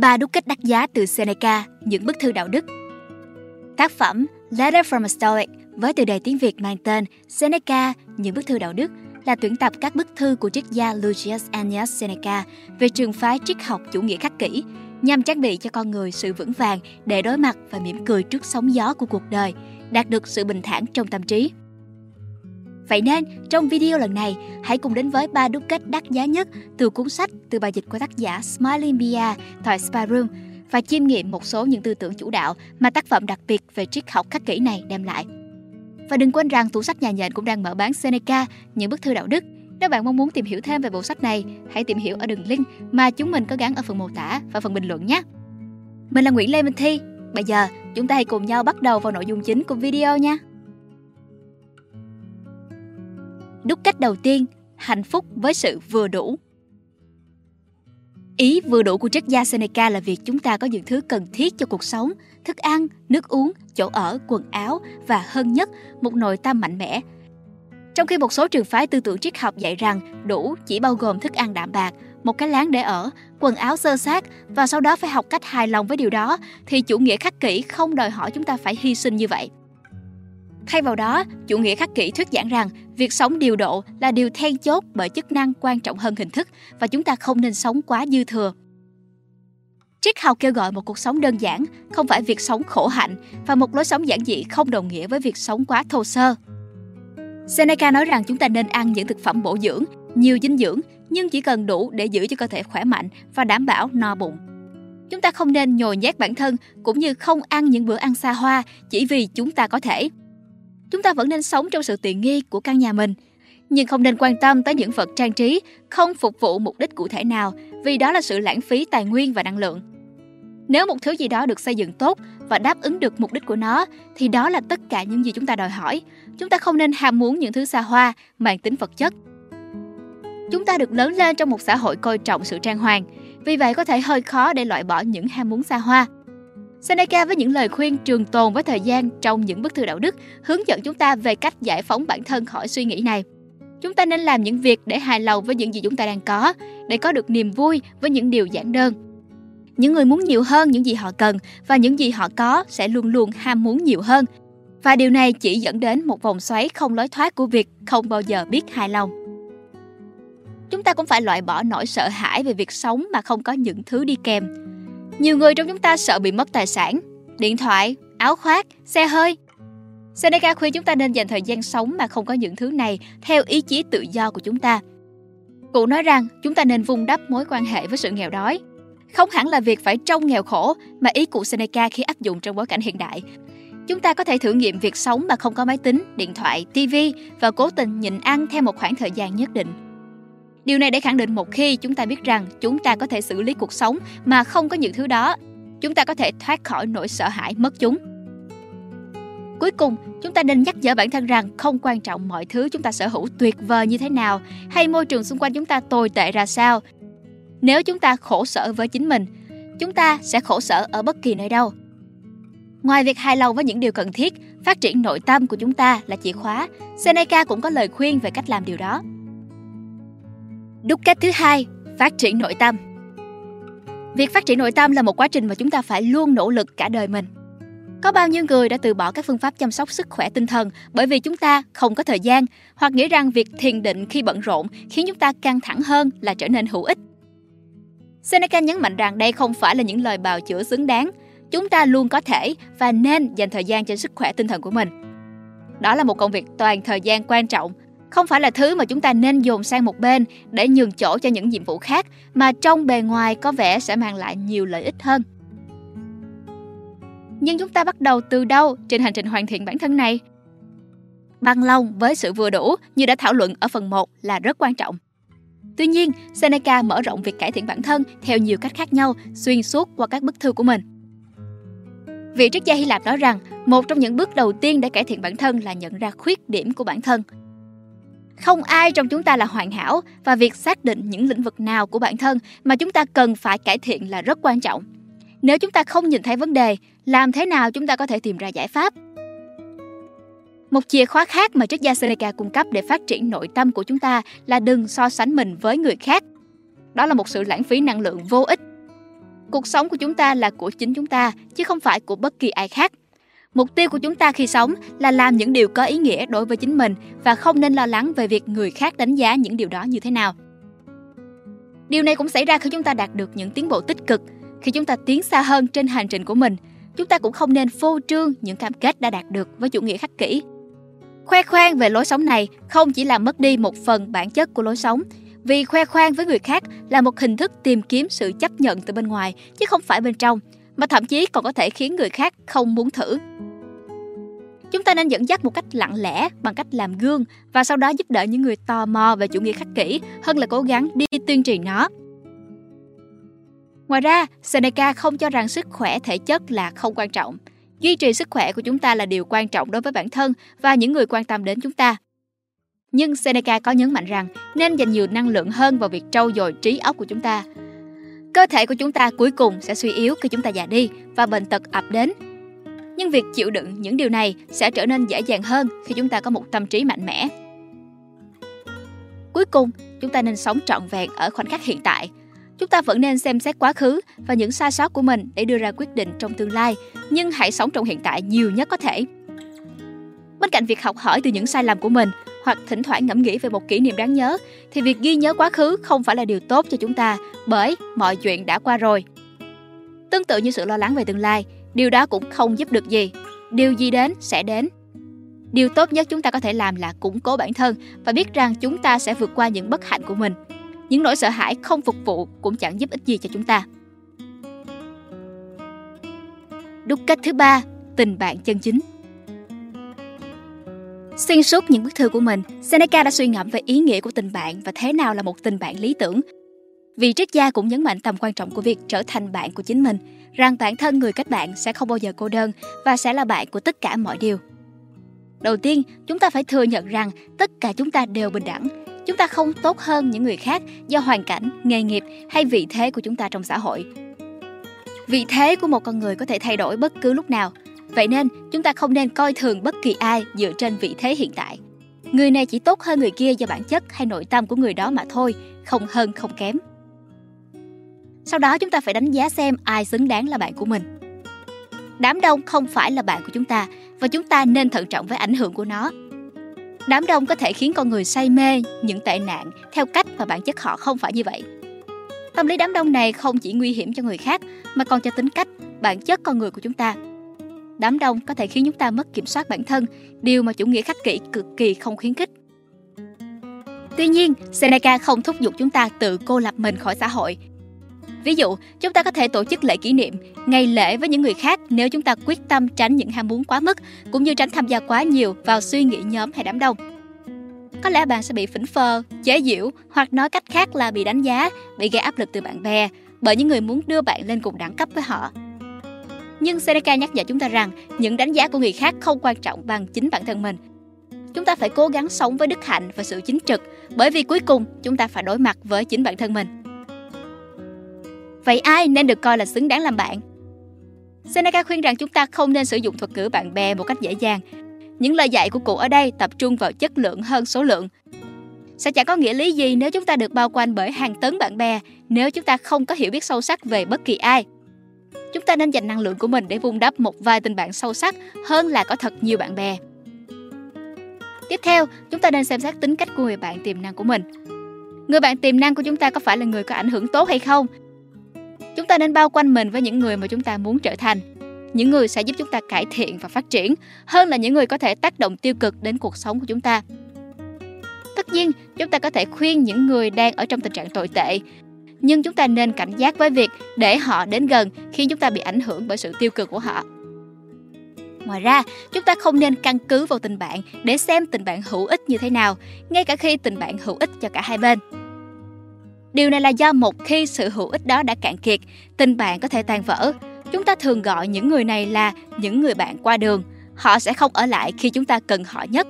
Ba đúc kết đắt giá từ Seneca, những bức thư đạo đức. Tác phẩm Letter from a Stoic với tiêu đề tiếng Việt mang tên Seneca, những bức thư đạo đức là tuyển tập các bức thư của triết gia Lucius Annius Seneca về trường phái triết học chủ nghĩa khắc kỷ, nhằm trang bị cho con người sự vững vàng để đối mặt và mỉm cười trước sóng gió của cuộc đời, đạt được sự bình thản trong tâm trí. Vậy nên, trong video lần này, hãy cùng đến với ba đúc kết đắt giá nhất từ cuốn sách từ bài dịch của tác giả Smiling Bia tại Spa Room và chiêm nghiệm một số những tư tưởng chủ đạo mà tác phẩm đặc biệt về triết học khắc kỷ này đem lại. Và đừng quên rằng tủ sách nhà nhện cũng đang mở bán Seneca, những bức thư đạo đức. Nếu bạn mong muốn tìm hiểu thêm về bộ sách này, hãy tìm hiểu ở đường link mà chúng mình có gắn ở phần mô tả và phần bình luận nhé. Mình là Nguyễn Lê Minh Thi. Bây giờ, chúng ta hãy cùng nhau bắt đầu vào nội dung chính của video nha. Đúc cách đầu tiên, hạnh phúc với sự vừa đủ. Ý vừa đủ của triết gia Seneca là việc chúng ta có những thứ cần thiết cho cuộc sống, thức ăn, nước uống, chỗ ở, quần áo và hơn nhất, một nội tâm mạnh mẽ. Trong khi một số trường phái tư tưởng triết học dạy rằng đủ chỉ bao gồm thức ăn đạm bạc, một cái láng để ở, quần áo sơ sát và sau đó phải học cách hài lòng với điều đó, thì chủ nghĩa khắc kỷ không đòi hỏi chúng ta phải hy sinh như vậy. Thay vào đó, chủ nghĩa khắc kỷ thuyết giảng rằng việc sống điều độ là điều then chốt bởi chức năng quan trọng hơn hình thức và chúng ta không nên sống quá dư thừa. Triết học kêu gọi một cuộc sống đơn giản, không phải việc sống khổ hạnh và một lối sống giản dị không đồng nghĩa với việc sống quá thô sơ. Seneca nói rằng chúng ta nên ăn những thực phẩm bổ dưỡng, nhiều dinh dưỡng nhưng chỉ cần đủ để giữ cho cơ thể khỏe mạnh và đảm bảo no bụng. Chúng ta không nên nhồi nhét bản thân cũng như không ăn những bữa ăn xa hoa chỉ vì chúng ta có thể. Chúng ta vẫn nên sống trong sự tiện nghi của căn nhà mình, nhưng không nên quan tâm tới những vật trang trí không phục vụ mục đích cụ thể nào vì đó là sự lãng phí tài nguyên và năng lượng. Nếu một thứ gì đó được xây dựng tốt và đáp ứng được mục đích của nó thì đó là tất cả những gì chúng ta đòi hỏi. Chúng ta không nên ham muốn những thứ xa hoa, mang tính vật chất. Chúng ta được lớn lên trong một xã hội coi trọng sự trang hoàng, vì vậy có thể hơi khó để loại bỏ những ham muốn xa hoa. Seneca với những lời khuyên trường tồn với thời gian trong những bức thư đạo đức hướng dẫn chúng ta về cách giải phóng bản thân khỏi suy nghĩ này. Chúng ta nên làm những việc để hài lòng với những gì chúng ta đang có, để có được niềm vui với những điều giản đơn. Những người muốn nhiều hơn những gì họ cần và những gì họ có sẽ luôn luôn ham muốn nhiều hơn. Và điều này chỉ dẫn đến một vòng xoáy không lối thoát của việc không bao giờ biết hài lòng. Chúng ta cũng phải loại bỏ nỗi sợ hãi về việc sống mà không có những thứ đi kèm. Nhiều người trong chúng ta sợ bị mất tài sản, điện thoại, áo khoác, xe hơi. Seneca khuyên chúng ta nên dành thời gian sống mà không có những thứ này theo ý chí tự do của chúng ta. Cụ nói rằng chúng ta nên vun đắp mối quan hệ với sự nghèo đói. Không hẳn là việc phải trông nghèo khổ, mà ý cụ Seneca khi áp dụng trong bối cảnh hiện đại. Chúng ta có thể thử nghiệm việc sống mà không có máy tính, điện thoại, TV và cố tình nhịn ăn theo một khoảng thời gian nhất định. Điều này để khẳng định một khi chúng ta biết rằng chúng ta có thể xử lý cuộc sống mà không có những thứ đó, chúng ta có thể thoát khỏi nỗi sợ hãi mất chúng. Cuối cùng, chúng ta nên nhắc nhở bản thân rằng không quan trọng mọi thứ chúng ta sở hữu tuyệt vời như thế nào hay môi trường xung quanh chúng ta tồi tệ ra sao. Nếu chúng ta khổ sở với chính mình, chúng ta sẽ khổ sở ở bất kỳ nơi đâu. Ngoài việc hài lòng với những điều cần thiết, phát triển nội tâm của chúng ta là chìa khóa. Seneca cũng có lời khuyên về cách làm điều đó. Đúc kết thứ hai, phát triển nội tâm. Việc phát triển nội tâm là một quá trình mà chúng ta phải luôn nỗ lực cả đời mình. Có bao nhiêu người đã từ bỏ các phương pháp chăm sóc sức khỏe tinh thần bởi vì chúng ta không có thời gian hoặc nghĩ rằng việc thiền định khi bận rộn khiến chúng ta căng thẳng hơn là trở nên hữu ích. Seneca nhấn mạnh rằng đây không phải là những lời bào chữa xứng đáng. Chúng ta luôn có thể và nên dành thời gian cho sức khỏe tinh thần của mình. Đó là một công việc toàn thời gian quan trọng không phải là thứ mà chúng ta nên dồn sang một bên để nhường chỗ cho những nhiệm vụ khác mà trong bề ngoài có vẻ sẽ mang lại nhiều lợi ích hơn. Nhưng chúng ta bắt đầu từ đâu trên hành trình hoàn thiện bản thân này? Bằng lòng với sự vừa đủ như đã thảo luận ở phần 1 là rất quan trọng. Tuy nhiên, Seneca mở rộng việc cải thiện bản thân theo nhiều cách khác nhau xuyên suốt qua các bức thư của mình. Vị triết gia Hy Lạp nói rằng một trong những bước đầu tiên để cải thiện bản thân là nhận ra khuyết điểm của bản thân – không ai trong chúng ta là hoàn hảo và việc xác định những lĩnh vực nào của bản thân mà chúng ta cần phải cải thiện là rất quan trọng. Nếu chúng ta không nhìn thấy vấn đề, làm thế nào chúng ta có thể tìm ra giải pháp? Một chìa khóa khác mà triết gia Seneca cung cấp để phát triển nội tâm của chúng ta là đừng so sánh mình với người khác. Đó là một sự lãng phí năng lượng vô ích. Cuộc sống của chúng ta là của chính chúng ta, chứ không phải của bất kỳ ai khác. Mục tiêu của chúng ta khi sống là làm những điều có ý nghĩa đối với chính mình và không nên lo lắng về việc người khác đánh giá những điều đó như thế nào. Điều này cũng xảy ra khi chúng ta đạt được những tiến bộ tích cực, khi chúng ta tiến xa hơn trên hành trình của mình. Chúng ta cũng không nên phô trương những cam kết đã đạt được với chủ nghĩa khắc kỷ. Khoe khoang về lối sống này không chỉ làm mất đi một phần bản chất của lối sống, vì khoe khoang với người khác là một hình thức tìm kiếm sự chấp nhận từ bên ngoài chứ không phải bên trong, mà thậm chí còn có thể khiến người khác không muốn thử. Chúng ta nên dẫn dắt một cách lặng lẽ bằng cách làm gương và sau đó giúp đỡ những người tò mò về chủ nghĩa khắc kỷ hơn là cố gắng đi tuyên truyền nó. Ngoài ra, Seneca không cho rằng sức khỏe thể chất là không quan trọng. Duy trì sức khỏe của chúng ta là điều quan trọng đối với bản thân và những người quan tâm đến chúng ta. Nhưng Seneca có nhấn mạnh rằng nên dành nhiều năng lượng hơn vào việc trau dồi trí óc của chúng ta. Cơ thể của chúng ta cuối cùng sẽ suy yếu khi chúng ta già đi và bệnh tật ập đến. Nhưng việc chịu đựng những điều này sẽ trở nên dễ dàng hơn khi chúng ta có một tâm trí mạnh mẽ. Cuối cùng, chúng ta nên sống trọn vẹn ở khoảnh khắc hiện tại. Chúng ta vẫn nên xem xét quá khứ và những sai sót của mình để đưa ra quyết định trong tương lai, nhưng hãy sống trong hiện tại nhiều nhất có thể. Bên cạnh việc học hỏi từ những sai lầm của mình, hoặc thỉnh thoảng ngẫm nghĩ về một kỷ niệm đáng nhớ thì việc ghi nhớ quá khứ không phải là điều tốt cho chúng ta bởi mọi chuyện đã qua rồi. Tương tự như sự lo lắng về tương lai, điều đó cũng không giúp được gì. Điều gì đến sẽ đến. Điều tốt nhất chúng ta có thể làm là củng cố bản thân và biết rằng chúng ta sẽ vượt qua những bất hạnh của mình. Những nỗi sợ hãi không phục vụ cũng chẳng giúp ích gì cho chúng ta. Đúc cách thứ ba, tình bạn chân chính. Xuyên suốt những bức thư của mình, Seneca đã suy ngẫm về ý nghĩa của tình bạn và thế nào là một tình bạn lý tưởng. Vị triết gia cũng nhấn mạnh tầm quan trọng của việc trở thành bạn của chính mình, rằng bản thân người kết bạn sẽ không bao giờ cô đơn và sẽ là bạn của tất cả mọi điều. Đầu tiên, chúng ta phải thừa nhận rằng tất cả chúng ta đều bình đẳng. Chúng ta không tốt hơn những người khác do hoàn cảnh, nghề nghiệp hay vị thế của chúng ta trong xã hội. Vị thế của một con người có thể thay đổi bất cứ lúc nào, Vậy nên, chúng ta không nên coi thường bất kỳ ai dựa trên vị thế hiện tại. Người này chỉ tốt hơn người kia do bản chất hay nội tâm của người đó mà thôi, không hơn không kém. Sau đó chúng ta phải đánh giá xem ai xứng đáng là bạn của mình. Đám đông không phải là bạn của chúng ta và chúng ta nên thận trọng với ảnh hưởng của nó. Đám đông có thể khiến con người say mê những tệ nạn theo cách mà bản chất họ không phải như vậy. Tâm lý đám đông này không chỉ nguy hiểm cho người khác mà còn cho tính cách, bản chất con người của chúng ta đám đông có thể khiến chúng ta mất kiểm soát bản thân, điều mà chủ nghĩa khắc kỷ cực kỳ không khuyến khích. Tuy nhiên, Seneca không thúc giục chúng ta tự cô lập mình khỏi xã hội. Ví dụ, chúng ta có thể tổ chức lễ kỷ niệm, ngày lễ với những người khác nếu chúng ta quyết tâm tránh những ham muốn quá mức, cũng như tránh tham gia quá nhiều vào suy nghĩ nhóm hay đám đông. Có lẽ bạn sẽ bị phỉnh phơ, chế giễu hoặc nói cách khác là bị đánh giá, bị gây áp lực từ bạn bè bởi những người muốn đưa bạn lên cùng đẳng cấp với họ. Nhưng Seneca nhắc nhở chúng ta rằng những đánh giá của người khác không quan trọng bằng chính bản thân mình. Chúng ta phải cố gắng sống với đức hạnh và sự chính trực, bởi vì cuối cùng chúng ta phải đối mặt với chính bản thân mình. Vậy ai nên được coi là xứng đáng làm bạn? Seneca khuyên rằng chúng ta không nên sử dụng thuật ngữ bạn bè một cách dễ dàng. Những lời dạy của cụ ở đây tập trung vào chất lượng hơn số lượng. Sẽ chẳng có nghĩa lý gì nếu chúng ta được bao quanh bởi hàng tấn bạn bè nếu chúng ta không có hiểu biết sâu sắc về bất kỳ ai. Chúng ta nên dành năng lượng của mình để vun đắp một vài tình bạn sâu sắc hơn là có thật nhiều bạn bè. Tiếp theo, chúng ta nên xem xét tính cách của người bạn tiềm năng của mình. Người bạn tiềm năng của chúng ta có phải là người có ảnh hưởng tốt hay không? Chúng ta nên bao quanh mình với những người mà chúng ta muốn trở thành. Những người sẽ giúp chúng ta cải thiện và phát triển hơn là những người có thể tác động tiêu cực đến cuộc sống của chúng ta. Tất nhiên, chúng ta có thể khuyên những người đang ở trong tình trạng tồi tệ nhưng chúng ta nên cảnh giác với việc để họ đến gần khi chúng ta bị ảnh hưởng bởi sự tiêu cực của họ. Ngoài ra, chúng ta không nên căn cứ vào tình bạn để xem tình bạn hữu ích như thế nào, ngay cả khi tình bạn hữu ích cho cả hai bên. Điều này là do một khi sự hữu ích đó đã cạn kiệt, tình bạn có thể tan vỡ. Chúng ta thường gọi những người này là những người bạn qua đường. Họ sẽ không ở lại khi chúng ta cần họ nhất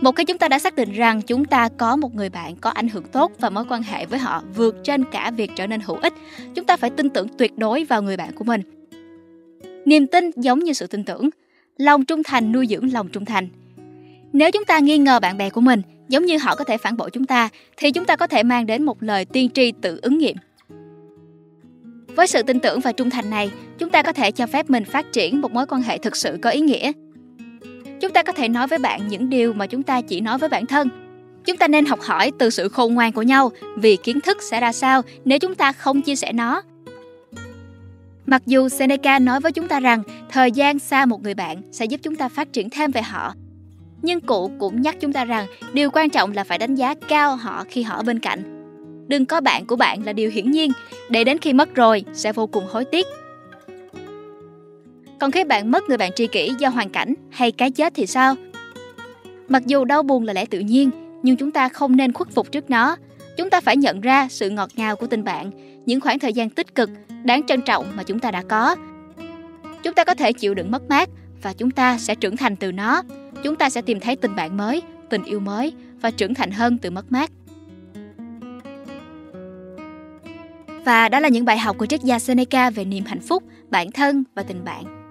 một khi chúng ta đã xác định rằng chúng ta có một người bạn có ảnh hưởng tốt và mối quan hệ với họ vượt trên cả việc trở nên hữu ích, chúng ta phải tin tưởng tuyệt đối vào người bạn của mình. Niềm tin giống như sự tin tưởng, lòng trung thành nuôi dưỡng lòng trung thành. Nếu chúng ta nghi ngờ bạn bè của mình, giống như họ có thể phản bội chúng ta, thì chúng ta có thể mang đến một lời tiên tri tự ứng nghiệm. Với sự tin tưởng và trung thành này, chúng ta có thể cho phép mình phát triển một mối quan hệ thực sự có ý nghĩa. Chúng ta có thể nói với bạn những điều mà chúng ta chỉ nói với bản thân. Chúng ta nên học hỏi từ sự khôn ngoan của nhau vì kiến thức sẽ ra sao nếu chúng ta không chia sẻ nó. Mặc dù Seneca nói với chúng ta rằng thời gian xa một người bạn sẽ giúp chúng ta phát triển thêm về họ, nhưng cụ cũng nhắc chúng ta rằng điều quan trọng là phải đánh giá cao họ khi họ bên cạnh. Đừng có bạn của bạn là điều hiển nhiên, để đến khi mất rồi sẽ vô cùng hối tiếc. Còn khi bạn mất người bạn tri kỷ do hoàn cảnh hay cái chết thì sao? Mặc dù đau buồn là lẽ tự nhiên, nhưng chúng ta không nên khuất phục trước nó. Chúng ta phải nhận ra sự ngọt ngào của tình bạn, những khoảng thời gian tích cực, đáng trân trọng mà chúng ta đã có. Chúng ta có thể chịu đựng mất mát và chúng ta sẽ trưởng thành từ nó. Chúng ta sẽ tìm thấy tình bạn mới, tình yêu mới và trưởng thành hơn từ mất mát. Và đó là những bài học của triết gia Seneca về niềm hạnh phúc, bản thân và tình bạn.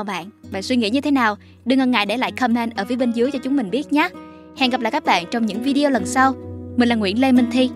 Còn bạn, bạn suy nghĩ như thế nào? Đừng ngần ngại để lại comment ở phía bên dưới cho chúng mình biết nhé. Hẹn gặp lại các bạn trong những video lần sau. Mình là Nguyễn Lê Minh Thi.